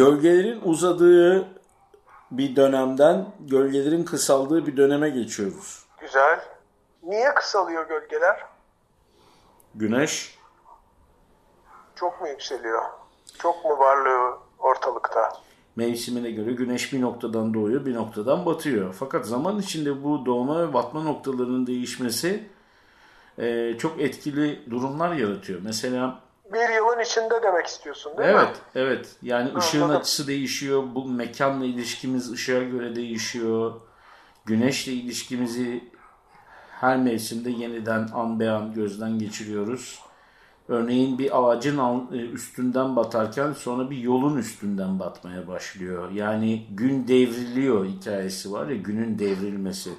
Gölgelerin uzadığı bir dönemden gölgelerin kısaldığı bir döneme geçiyoruz. Güzel. Niye kısalıyor gölgeler? Güneş Çok mu yükseliyor? Çok mu varlığı ortalıkta? mevsimine göre güneş bir noktadan doğuyor bir noktadan batıyor. Fakat zaman içinde bu doğma ve batma noktalarının değişmesi e, çok etkili durumlar yaratıyor. Mesela Bir yılın içinde demek istiyorsun değil evet mi? evet yani ışığın Anladım. açısı değişiyor. Bu mekanla ilişkimiz ışığa göre değişiyor. Güneşle ilişkimizi her mevsimde yeniden an be an gözden geçiriyoruz. Örneğin bir ağacın e, üstünden batarken sonra bir yolun üstünden batmaya başlıyor. Yani gün devriliyor hikayesi var ya günün devrilmesi.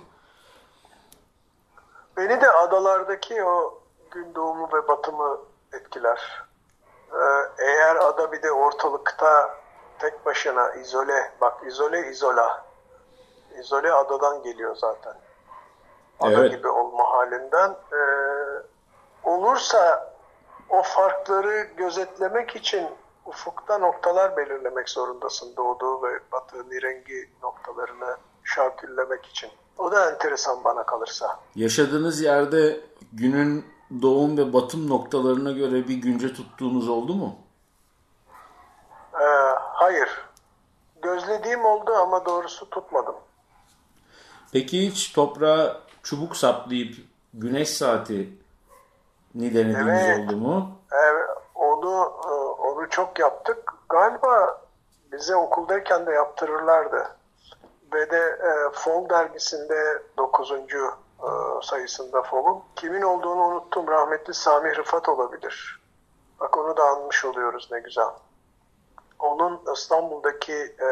Beni de adalardaki o gün doğumu ve batımı etkiler. Ee, eğer ada bir de ortalıkta tek başına izole, bak izole izola. İzole adadan geliyor zaten. Ada Evet. gibi olma halinden. Ee, olursa o farkları gözetlemek için ufukta noktalar belirlemek zorundasın. Doğduğu ve battığı nirengi noktalarını şarküllemek için. O da enteresan bana kalırsa. Yaşadığınız yerde günün doğum ve batım noktalarına göre bir günce tuttuğunuz oldu mu? Ee, hayır. Gözlediğim oldu ama doğrusu tutmadım. Peki hiç toprağa çubuk saplayıp güneş saati ni denediğiniz Evet. oldu mu? Evet, onu e, onu çok yaptık. Galiba bize okuldayken de yaptırırlardı. Ve de e, Fol dergisinde 9. E, sayısında Fol'un. Kimin olduğunu unuttum. Rahmetli Sami Rıfat olabilir. Bak onu da anmış oluyoruz ne güzel. Onun İstanbul'daki e,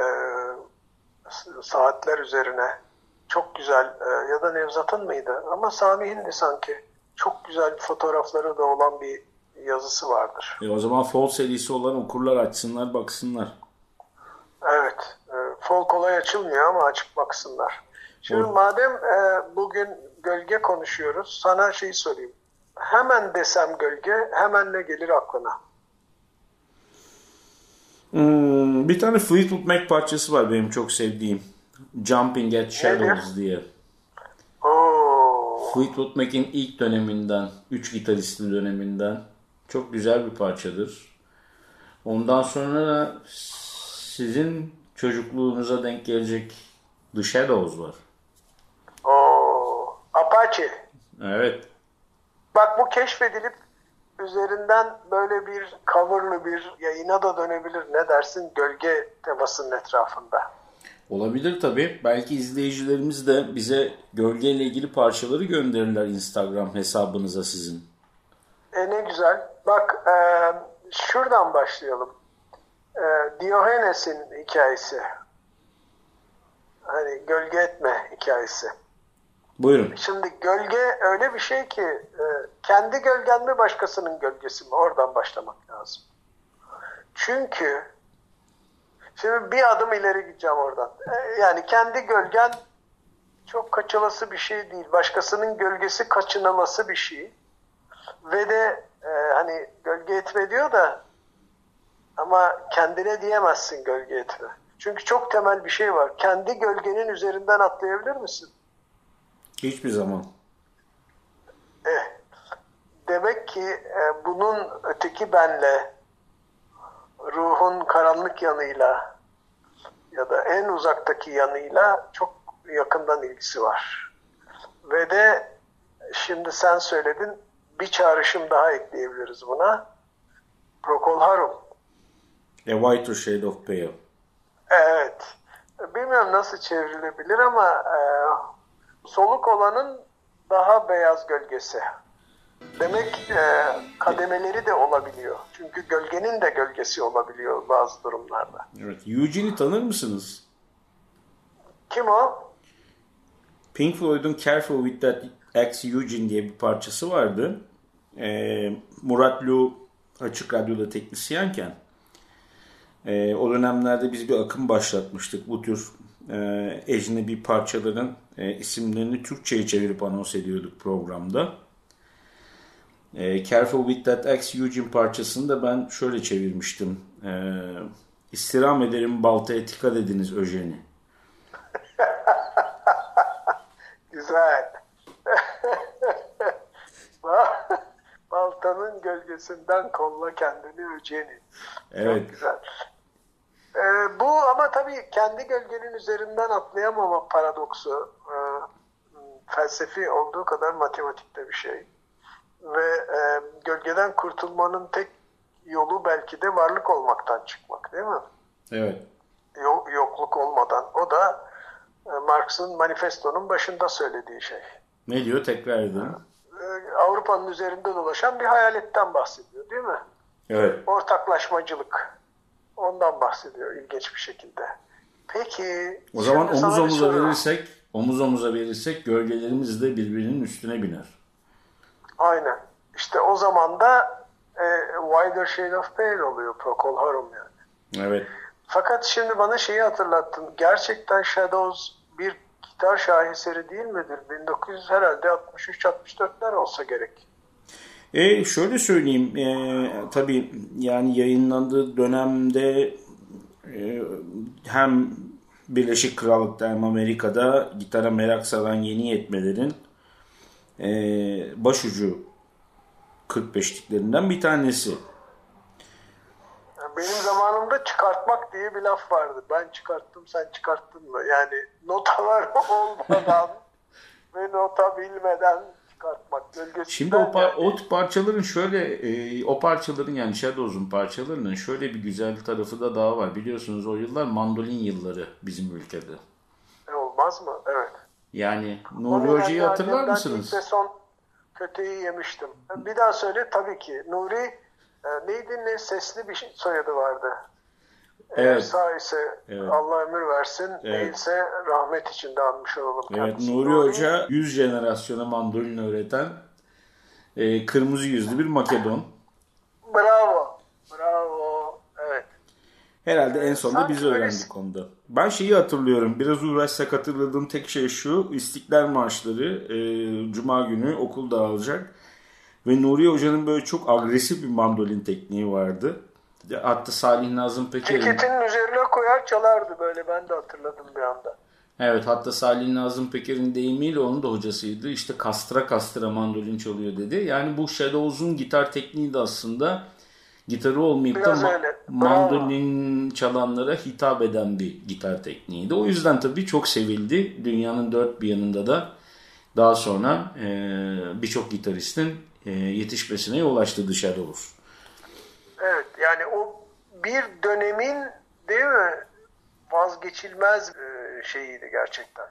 saatler üzerine çok güzel e, ya da Nevzat'ın mıydı? Ama Sami'nin sanki. Çok güzel fotoğrafları da olan bir yazısı vardır. E o zaman Fall serisi olan okurlar açsınlar baksınlar. Evet. E, fol kolay açılmıyor ama açık baksınlar. Şimdi madem e, bugün gölge konuşuyoruz, sana şey sorayım. Hemen desem gölge, hemen ne gelir aklına? Hmm, bir tane Fleetwood Mac parçası var benim çok sevdiğim. Jumping at Shadows diye. Oo, Fleetwood Mac'in ilk döneminden, üç gitaristli döneminden çok güzel bir parçadır. Ondan sonra da sizin çocukluğunuza denk gelecek The Shadows var. oo, Apache. Evet. Bak bu keşfedilip üzerinden böyle bir coverlı bir yayına da dönebilir. Ne dersin gölge temasının etrafında? Olabilir tabii. Belki izleyicilerimiz de bize gölgeyle ilgili parçaları gönderirler Instagram hesabınıza sizin. E ne güzel. Bak e, şuradan başlayalım. E, Diogenes'in hikayesi. Hani gölge etme hikayesi. Buyurun. Şimdi gölge öyle bir şey ki e, kendi gölgen mi başkasının gölgesi mi? Oradan başlamak lazım. Çünkü şimdi bir adım ileri gideceğim oradan. E, yani kendi gölgen çok kaçılası bir şey değil. Başkasının gölgesi kaçınılası bir şey. Ve de e, hani gölge etme diyor da ama kendine diyemezsin gölge etme. Çünkü çok temel bir şey var. Kendi gölgenin üzerinden atlayabilir misin? Hiçbir zaman. Eh, demek ki e, bunun öteki benle, ruhun karanlık yanıyla ya da en uzaktaki yanıyla çok yakından ilgisi var. Ve de şimdi sen söyledin bir çağrışım daha ekleyebiliriz buna. Procol Harum. A Whiter Shade of Pale. bilmiyorum nasıl çevrilebilir ama e, soluk olanın daha beyaz gölgesi. Demek e, kademeleri de olabiliyor. Çünkü gölgenin de gölgesi olabiliyor bazı durumlarda. Evet. Eugene'i tanır mısınız? Kim o? Pink Floyd'un Careful With That Ex Eugene diye bir parçası vardı. Ee, Murat Lu açık radyoda teknisyenken e, o dönemlerde biz bir akım başlatmıştık. Bu tür e, ecnebi parçaların e, isimlerini Türkçe'ye çevirip anons ediyorduk programda. E, Careful With That Ex Eugene parçasını da ben şöyle çevirmiştim. E, İstirham ederim baltaya dikkat ediniz Öjen'i. Güzel. Baltanın gölgesinden kolla kendini öceni. Evet. Çok güzel. Ee, bu ama tabii kendi gölgenin üzerinden atlayamama paradoksu e, felsefi olduğu kadar matematikte bir şey. Ve e, gölgeden kurtulmanın tek yolu belki de varlık olmaktan çıkmak değil mi? Evet. Yok, yokluk olmadan. O da e, Marx'ın manifestonun başında söylediği şey. Ne diyor tekrar edelim. E, Avrupa'nın üzerinde dolaşan bir hayaletten bahsediyor değil mi? Evet. Ortaklaşmacılık. Ondan bahsediyor ilginç bir şekilde. Peki. O zaman omuz omuza verirsek, omuz omuza verirsek gölgelerimiz de birbirinin üstüne biner. Aynen. İşte o zaman da e, Wider Shade of Pale oluyor Procol Harum yani. Evet. Fakat şimdi bana şeyi hatırlattın. Gerçekten Shadows bir gitar şaheseri değil midir? 1900 herhalde 63-64'ler olsa gerek. E şöyle söyleyeyim, e, tabii yani yayınlandığı dönemde e, hem Birleşik Krallık'ta hem Amerika'da gitara merak saran yeni yetmelerin e, başucu 45'liklerinden bir tanesi. Benim zamanımda çıkartmak diye bir laf vardı. Ben çıkarttım sen çıkarttın mı? Yani notalar olmadan ve nota bilmeden çıkartmak. Gölgesinden Şimdi o, par- yani. o parçaların şöyle e, o parçaların yani Shadows'un parçalarının şöyle bir güzel tarafı da daha var. Biliyorsunuz o yıllar mandolin yılları bizim ülkede. E, olmaz mı? Evet. Yani Nuri Hoca'yı hatırlar mısınız? ve son köteyi yemiştim. Bir daha söyle tabii ki. Nuri e, neydi ne sesli bir şey- soyadı vardı. Eğer Evet. sağ ise Evet. Allah ömür versin, Evet. değilse rahmet içinde anmış olalım. Evet kendisini. Nuri Hoca 100 jenerasyona mandolin öğreten e, kırmızı yüzlü bir Makedon. Bravo. Bravo. Evet. Herhalde en sonunda Sanki biz öğrendik onda. Ben şeyi hatırlıyorum. Biraz uğraşsak hatırladığım tek şey şu. İstiklal Marşları e, Cuma günü okul dağılacak. Ve Nuri Hoca'nın böyle çok agresif bir mandolin tekniği vardı. Hatta Salih Nazım Peker'in... Ceketinin üzerine koyar çalardı böyle. Ben de hatırladım bir anda. Evet hatta Salih Nazım Peker'in deyimiyle onun da hocasıydı. İşte kastıra kastıra mandolin çalıyor dedi. Yani bu Shadows'un gitar tekniği de aslında gitarı olmayıp da Biraz ma- öyle. mandolin çalanlara hitap eden bir gitar tekniğiydi. O yüzden tabii çok sevildi. Dünyanın dört bir yanında da daha sonra e, birçok gitaristin e, yetişmesine yol açtı The Shadows. Evet yani o bir dönemin değil mi vazgeçilmez e, şeyiydi gerçekten.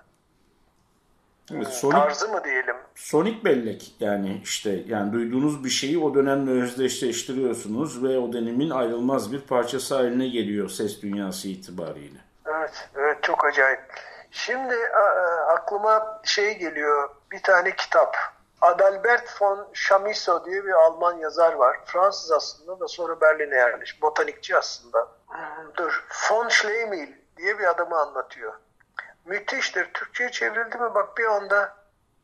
Evet, Sonic, Tarzı mı diyelim? Sonic bellek yani işte yani duyduğunuz bir şeyi o dönemle özdeşleştiriyorsunuz ve o dönemin ayrılmaz bir parçası haline geliyor ses dünyası itibariyle. Evet, evet çok acayip. Şimdi aklıma şey geliyor, bir tane kitap. Adalbert von Chamisso diye bir Alman yazar var. Fransız aslında da sonra Berlin'e yerleşmiş. Botanikçi aslında. Dur. Von Schleimil diye bir adamı anlatıyor. Müthiştir. Türkçe'ye çevrildi mi? Bak bir anda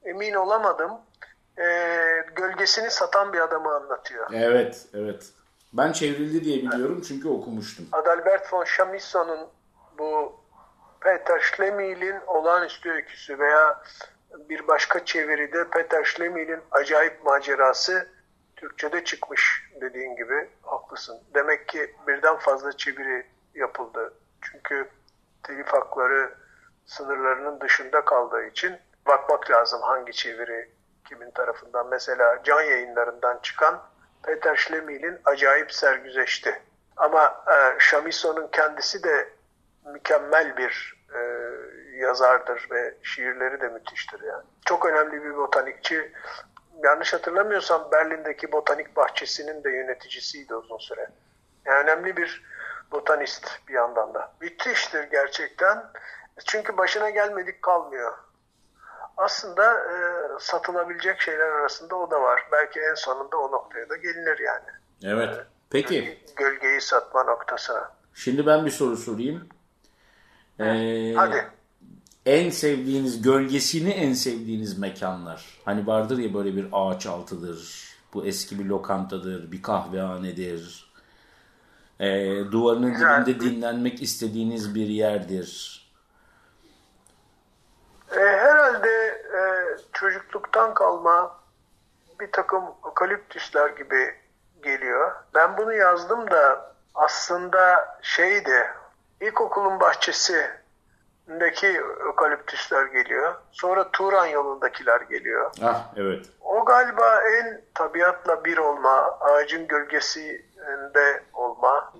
emin olamadım. Ee, gölgesini satan bir adamı anlatıyor. Evet, evet. Ben çevrildi diye biliyorum çünkü okumuştum. Adalbert von Chamisso'nun bu Peter Schlemil'in olağanüstü öyküsü veya bir başka çeviride Peter Schlemil'in acayip macerası Türkçe'de çıkmış dediğin gibi haklısın. Demek ki birden fazla çeviri yapıldı. Çünkü telif hakları sınırlarının dışında kaldığı için bakmak lazım hangi çeviri kimin tarafından. Mesela can yayınlarından çıkan Peter Schlemil'in acayip sergüzeşti. Ama e, Chamisso'nun kendisi de mükemmel bir e, yazardır ve şiirleri de müthiştir yani. Çok önemli bir botanikçi. Yanlış hatırlamıyorsam Berlin'deki botanik bahçesinin de yöneticisiydi uzun süre. Yani önemli bir botanist bir yandan da. Müthiştir gerçekten. Çünkü başına gelmedik kalmıyor. Aslında e, satılabilecek şeyler arasında o da var. Belki en sonunda o noktaya da gelinir yani. Evet. Peki. Gölgeyi satma noktasına. Şimdi ben bir soru sorayım. Ee, Hadi. En sevdiğiniz, gölgesini en sevdiğiniz mekanlar. Hani vardır ya böyle bir ağaç altıdır. Bu eski bir lokantadır, bir kahvehanedir. Ee, duvarının Güzel. dibinde dinlenmek istediğiniz bir yerdir. E, herhalde e, çocukluktan kalma bir takım okaliptüsler gibi geliyor. Ben bunu yazdım da aslında şeydi, ilkokulun bahçesindeki okaliptüsler geliyor. Sonra Turan yolundakiler geliyor. Ah evet. O galiba en tabiatla bir olma, ağacın gölgesinde olma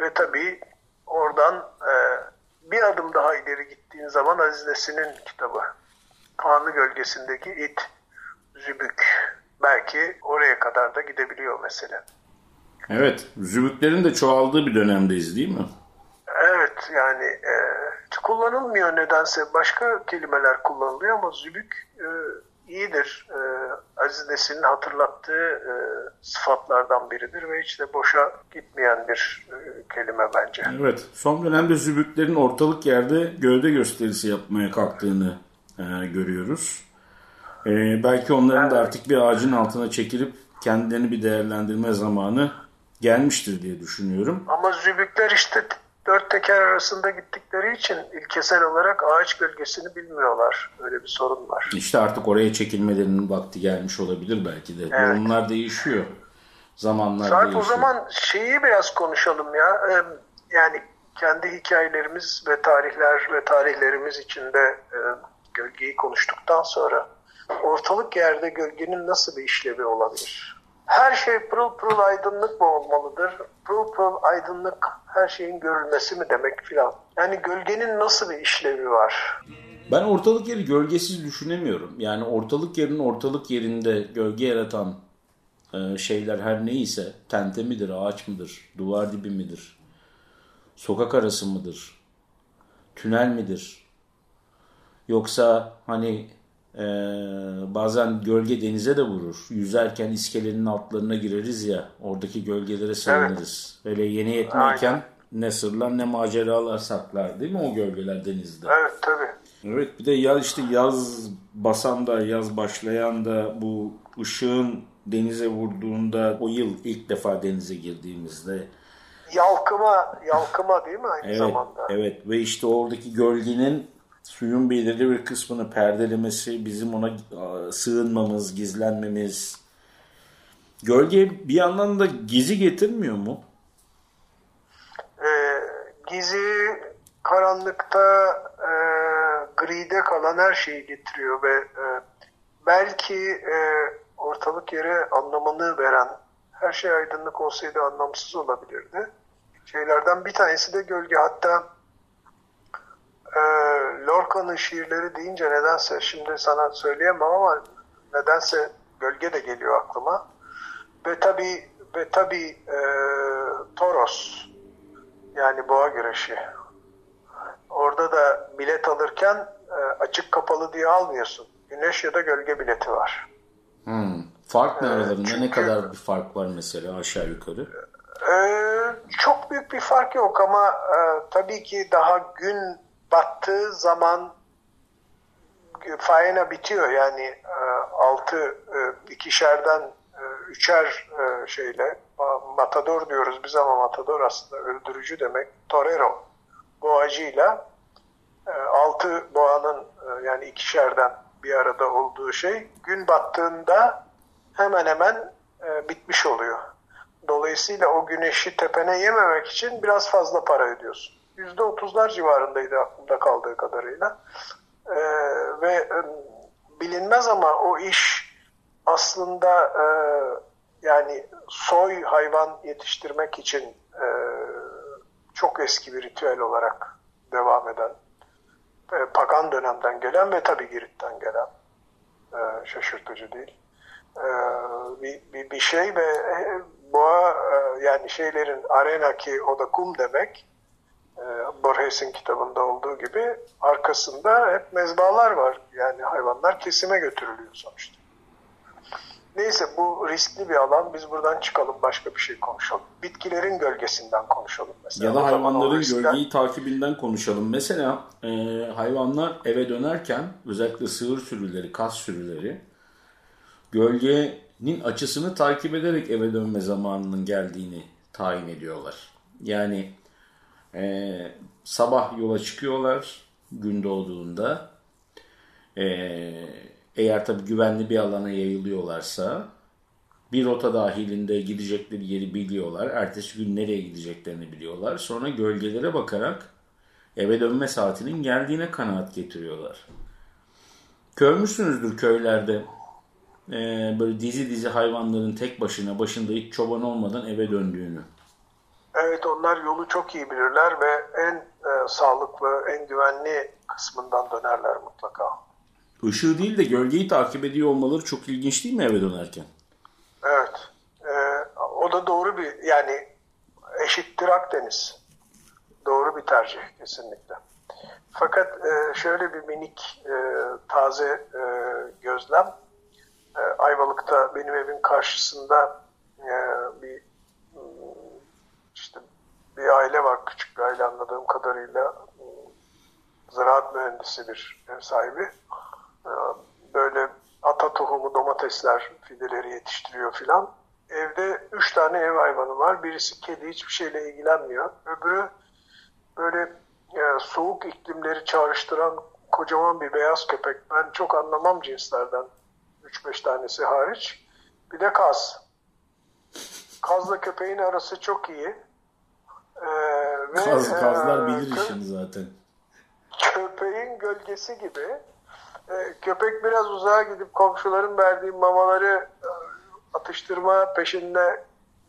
ve tabii oradan e, bir adım daha ileri gittiğin zaman Aziz Nesin'in kitabı. Kanlı Gölgesindeki it, zübük. Belki oraya kadar da gidebiliyor mesela. Evet. Zübüklerin de çoğaldığı bir dönemdeyiz değil mi? Evet yani e, kullanılmıyor nedense. Başka kelimeler kullanılıyor ama zübük e, iyidir. E, Aziz Nesin'in hatırlattığı e, sıfatlardan biridir ve hiç de boşa gitmeyen bir e, kelime bence. Evet. Son dönemde zübüklerin ortalık yerde gövde gösterisi yapmaya kalktığını e, görüyoruz. E, belki onların da artık bir ağacın altına çekilip kendilerini bir değerlendirme zamanı gelmiştir diye düşünüyorum. Ama zübükler işte dört teker arasında gittikleri için ilkesel olarak ağaç gölgesini bilmiyorlar. Öyle bir sorun var. İşte artık oraya çekilmelerinin vakti gelmiş olabilir belki de. Evet. Durumlar değişiyor. Zamanlar Sarp değişiyor. o zaman şeyi biraz konuşalım ya. Ee, Yani kendi hikayelerimiz ve tarihler ve tarihlerimiz içinde e, gölgeyi konuştuktan sonra ortalık yerde gölgenin nasıl bir işlevi olabilir? Her şey pırıl pırıl aydınlık mı olmalıdır? Pırıl pırıl aydınlık her şeyin görülmesi mi demek filan? Yani gölgenin nasıl bir işlevi var? Ben ortalık yeri gölgesiz düşünemiyorum. Yani ortalık yerin ortalık yerinde gölge yaratan e, şeyler her neyse tente midir, ağaç mıdır, duvar dibi midir, sokak arası mıdır, tünel midir? Yoksa hani e, bazen gölge denize de vurur. Yüzerken iskelenin altlarına gireriz ya oradaki gölgelere sığınırız. Böyle yeni yetmeyken Aynen. ne sırlar ne maceralar saklar değil mi o gölgeler denizde? Evet tabii. Evet bir de ya işte yaz basan da yaz başlayan da bu ışığın denize vurduğunda o yıl ilk defa denize girdiğimizde Yalkıma, yalkıma değil mi aynı evet zamanda? evet ve işte oradaki gölgenin suyun belirli bir kısmını perdelemesi bizim ona e, sığınmamız gizlenmemiz gölge bir yandan da gizi getirmiyor mu? Ee, gizi karanlıkta e, gride kalan her şeyi getiriyor ve e, belki e, ortalık yere anlamını veren her şey aydınlık olsaydı anlamsız olabilirdi. Şeylerden bir tanesi de gölge. Hatta e, Lorca'nın şiirleri deyince nedense şimdi sana söyleyemem ama nedense gölge de geliyor aklıma. Ve tabi ve tabi e, Toros yani boğa güreşi. Orada da bilet alırken e, açık kapalı diye almıyorsun. Güneş ya da gölge bileti var. Hmm. Fark ne aralarında? Ne çünkü- kadar bir fark var mesela aşağı yukarı? Ee, çok büyük bir fark yok ama e, tabii ki daha gün battığı zaman e, faena bitiyor yani e, altı e, ikişerden üçer şeyle ma- matador diyoruz biz ama matador aslında öldürücü demek torero boğacıyla altı boğanın yani ikişerden bir arada olduğu şey gün battığında hemen hemen bitmiş oluyor. Dolayısıyla o güneşi tepene yememek için biraz fazla para ödüyorsun. Yüzde otuzlar civarındaydı aklımda kaldığı kadarıyla. E, ve bilinmez ama o iş aslında e, yani soy hayvan yetiştirmek için e, çok eski bir ritüel olarak devam eden e, pagan dönemden gelen ve tabii Girit'ten gelen e, şaşırtıcı değil. E, bir, bir, bir şey ve e, boğa e, yani şeylerin arena ki o da kum demek Borges'in kitabında olduğu gibi arkasında hep mezbalar var. Yani hayvanlar kesime götürülüyor sonuçta. Neyse bu riskli bir alan. Biz buradan çıkalım başka bir şey konuşalım. Bitkilerin gölgesinden konuşalım mesela. Ya da hayvanların riskler- gölgeyi takibinden konuşalım. Mesela e, hayvanlar eve dönerken özellikle sığır sürüleri, kas sürüleri gölgenin açısını takip ederek eve dönme zamanının geldiğini tayin ediyorlar. Yani e, sabah yola çıkıyorlar gün doğduğunda. E, eğer tabii güvenli bir alana yayılıyorlarsa bir rota dahilinde gidecekleri yeri biliyorlar. Ertesi gün nereye gideceklerini biliyorlar. Sonra gölgelere bakarak eve dönme saatinin geldiğine kanaat getiriyorlar. Görmüşsünüzdür köylerde e, böyle dizi dizi hayvanların tek başına başında hiç çoban olmadan eve döndüğünü. Evet onlar yolu çok iyi bilirler ve en e, sağlıklı, en güvenli kısmından dönerler mutlaka. Işığı değil de gölgeyi takip ediyor olmaları çok ilginç değil mi eve dönerken? Evet. E, o da doğru bir yani eşittir Akdeniz. Doğru bir tercih kesinlikle. Fakat e, şöyle bir minik e, taze e, gözlem. E, Ayvalık'ta benim evin karşısında e, bir bir aile var. Küçük bir aile anladığım kadarıyla ziraat mühendisi bir ev sahibi. E, böyle ata tohumu domatesler, fideleri yetiştiriyor filan. Evde üç tane ev hayvanı var. Birisi kedi hiçbir şeyle ilgilenmiyor. Öbürü böyle e, soğuk iklimleri çağrıştıran kocaman bir beyaz köpek. Ben çok anlamam cinslerden. 3-5 tanesi hariç. Bir de kaz. Kazla köpeğin arası çok iyi. Ee, ve, Kaz, kazlar e, bilir kö- işini zaten. köpeğin gölgesi gibi. Ee, köpek biraz uzağa gidip komşuların verdiği mamaları e, atıştırma peşinde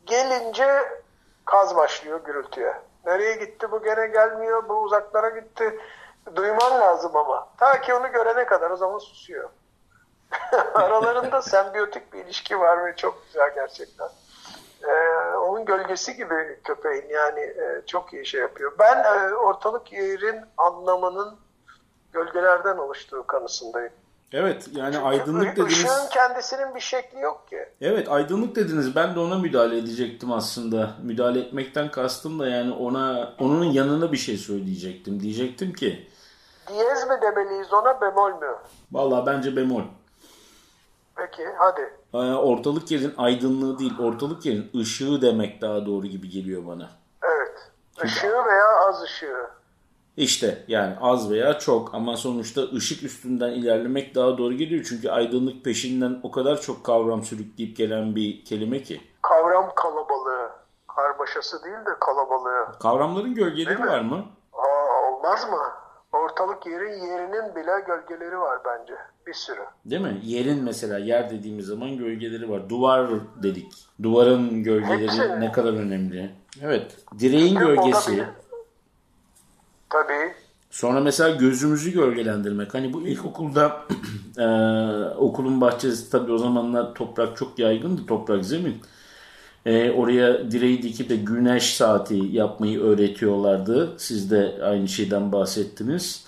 gelince kaz başlıyor gürültüye. Nereye gitti bu gene gelmiyor bu uzaklara gitti. Duyman lazım ama. Ta ki onu görene kadar o zaman susuyor. Aralarında sembiyotik bir ilişki var ve çok güzel gerçekten. Ee, onun gölgesi gibi köpeğin yani e, çok iyi şey yapıyor. Ben e, ortalık yerin anlamının gölgelerden oluştuğu kanısındayım. Evet yani aydınlık dediniz. Işığın kendisinin bir şekli yok ki. Evet aydınlık dediniz. Ben de ona müdahale edecektim aslında. Müdahale etmekten kastım da yani ona onun yanına bir şey söyleyecektim. Diyecektim ki Diyez mi demeliyiz ona bemol mü? vallahi bence bemol. Peki hadi. Ee, Ortalık yerin aydınlığı değil, ortalık yerin ışığı demek daha doğru gibi geliyor bana. Evet. Işığı veya az ışığı. İşte yani az veya çok ama sonuçta ışık üstünden ilerlemek daha doğru geliyor. Çünkü aydınlık peşinden o kadar çok kavram sürükleyip gelen bir kelime ki. Kavram kalabalığı. Karmaşası değil de kalabalığı. Kavramların gölgeleri var mı? Aa, olmaz mı? Ortalık yerin yerinin bile gölgeleri var bence. Bir sürü. Değil mi? Yerin mesela yer dediğimiz zaman gölgeleri var. Duvar dedik. Duvarın gölgeleri Hepsi. ne kadar önemli. Evet. Direğin da gölgesi. Tabii. Sonra mesela gözümüzü gölgelendirmek. Hani bu ilkokulda eee, okulun bahçesi tabii o zamanlar toprak çok yaygındı. Toprak zemin. Eee, oraya direği dikip de güneş saati yapmayı öğretiyorlardı. Siz de aynı şeyden bahsettiniz.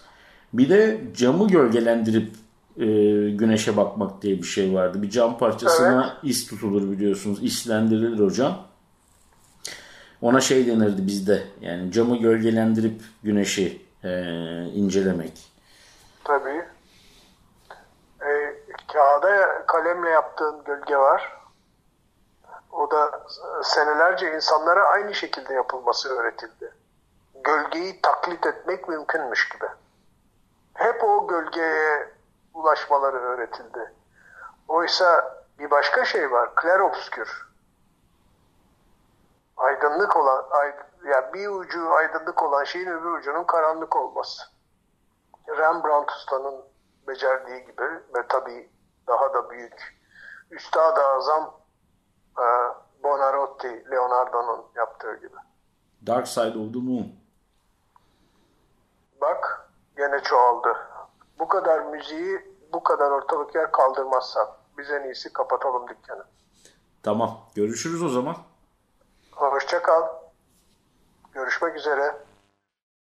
Bir de camı gölgelendirip eee, güneşe bakmak diye bir şey vardı. Bir cam parçasına is tutulur biliyorsunuz. İslendirilir o cam. Ona şey denirdi bizde. Yani camı gölgelendirip güneşi eee, incelemek. Tabii. E, kağıda kalemle yaptığın gölge var. O da senelerce insanlara aynı şekilde yapılması öğretildi. Gölgeyi taklit etmek mümkünmüş gibi. Hep o gölgeye ulaşmaları öğretildi. Oysa bir başka şey var. Klerobskür. Aydınlık olan, ay, yani bir ucu aydınlık olan şeyin öbür ucunun karanlık olması. Rembrandt ustanın becerdiği gibi ve tabii daha da büyük Üstad-ı Azam e, Buonarroti, Leonardo'nun yaptığı gibi. Dark Side of the Moon. Bak gene çoğaldı. Bu kadar müziği bu kadar ortalık yer kaldırmazsak biz en iyisi kapatalım dükkanı. Tamam. Görüşürüz o zaman. Hoşça kal. Görüşmek üzere.